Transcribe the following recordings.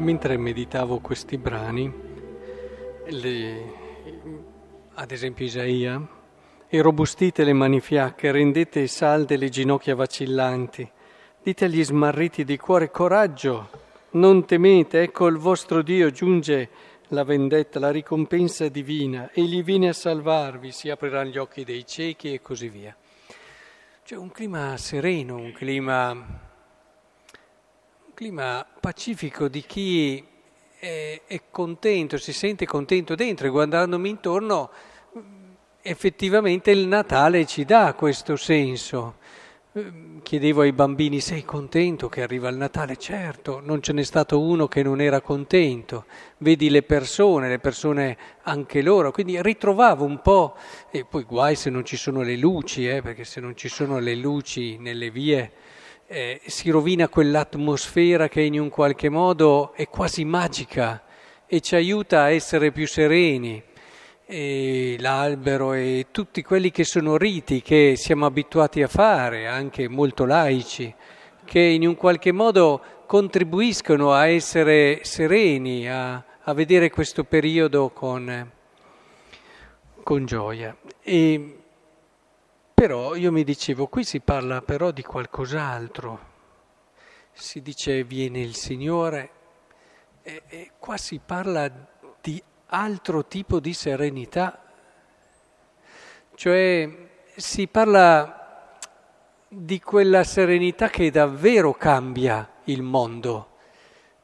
mentre meditavo questi brani, le, ad esempio Isaia, e robustite le mani fiacche, rendete salde le ginocchia vacillanti, dite agli smarriti di cuore coraggio, non temete, ecco il vostro Dio giunge la vendetta, la ricompensa divina, egli viene a salvarvi, si apriranno gli occhi dei ciechi e così via. C'è un clima sereno, un clima, clima pacifico di chi è, è, contento, si sente contento dentro e guardandomi intorno effettivamente il Natale ci dà questo senso. Chiedevo ai bambini, sei contento che arriva il Natale? Certo, non ce n'è stato uno che non era contento. Vedi le persone, le persone anche loro, quindi ritrovavo un po', e poi guai se non ci sono le luci, eh, perché se non ci sono le luci nelle vie eh, si rovina quell'atmosfera che in un qualche modo è quasi magica e ci aiuta a essere più sereni e l'albero e tutti quelli che sono riti che siamo abituati a fare, anche molto laici, che in un qualche modo contribuiscono a essere sereni, a, a vedere questo periodo con, con gioia. E, però io mi dicevo, qui si parla però di qualcos'altro, si dice viene il Signore e, e qua si parla di altro tipo di serenità, cioè si parla di quella serenità che davvero cambia il mondo,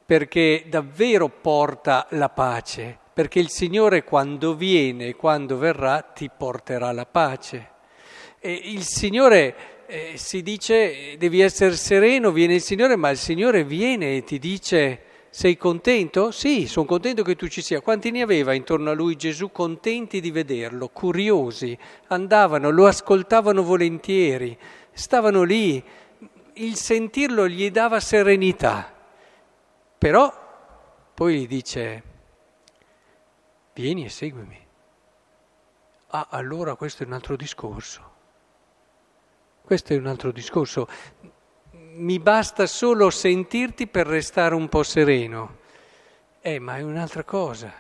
perché davvero porta la pace, perché il Signore quando viene e quando verrà ti porterà la pace. E il Signore eh, si dice devi essere sereno, viene il Signore, ma il Signore viene e ti dice sei contento? Sì, sono contento che tu ci sia. Quanti ne aveva intorno a lui Gesù contenti di vederlo, curiosi, andavano, lo ascoltavano volentieri, stavano lì, il sentirlo gli dava serenità. Però poi gli dice, vieni e seguimi. Ah, allora questo è un altro discorso. Questo è un altro discorso mi basta solo sentirti per restare un po' sereno. Eh, ma è un'altra cosa.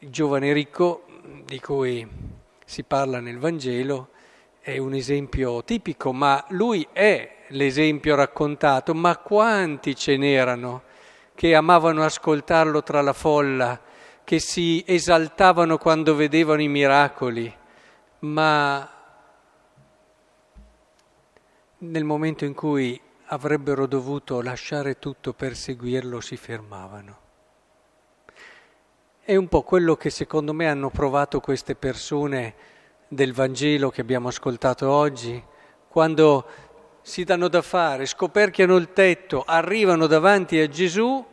Il giovane ricco di cui si parla nel Vangelo è un esempio tipico, ma lui è l'esempio raccontato, ma quanti ce n'erano che amavano ascoltarlo tra la folla, che si esaltavano quando vedevano i miracoli, ma nel momento in cui avrebbero dovuto lasciare tutto per seguirlo si fermavano. È un po' quello che secondo me hanno provato queste persone del Vangelo che abbiamo ascoltato oggi, quando si danno da fare, scoperchiano il tetto, arrivano davanti a Gesù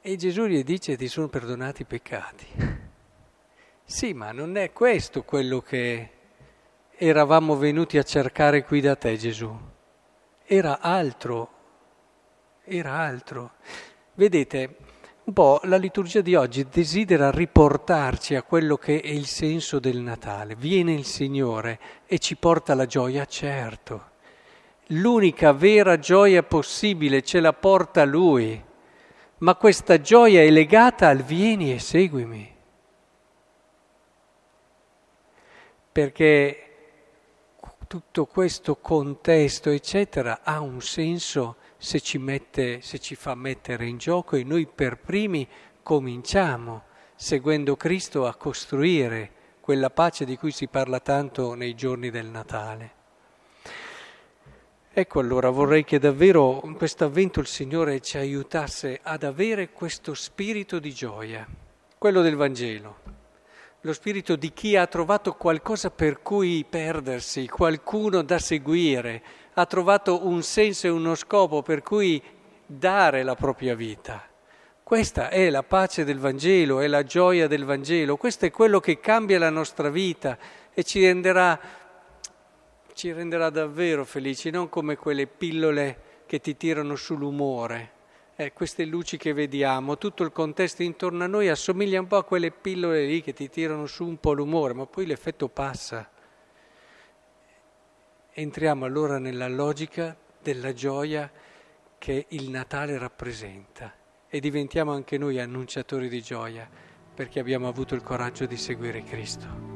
e Gesù gli dice ti sono perdonati i peccati. Sì, ma non è questo quello che eravamo venuti a cercare qui da te Gesù. Era altro, era altro. Vedete, un po' la liturgia di oggi desidera riportarci a quello che è il senso del Natale. Viene il Signore e ci porta la gioia, certo. L'unica vera gioia possibile ce la porta Lui, ma questa gioia è legata al vieni e seguimi. Perché tutto questo contesto, eccetera, ha un senso se ci, mette, se ci fa mettere in gioco e noi per primi cominciamo, seguendo Cristo, a costruire quella pace di cui si parla tanto nei giorni del Natale. Ecco allora, vorrei che davvero in questo avvento il Signore ci aiutasse ad avere questo spirito di gioia, quello del Vangelo lo spirito di chi ha trovato qualcosa per cui perdersi, qualcuno da seguire, ha trovato un senso e uno scopo per cui dare la propria vita. Questa è la pace del Vangelo, è la gioia del Vangelo, questo è quello che cambia la nostra vita e ci renderà, ci renderà davvero felici, non come quelle pillole che ti tirano sull'umore eh, queste luci che vediamo, tutto il contesto intorno a noi assomiglia un po' a quelle pillole lì che ti tirano su un po' l'umore, ma poi l'effetto passa. Entriamo allora nella logica della gioia che il Natale rappresenta e diventiamo anche noi annunciatori di gioia perché abbiamo avuto il coraggio di seguire Cristo.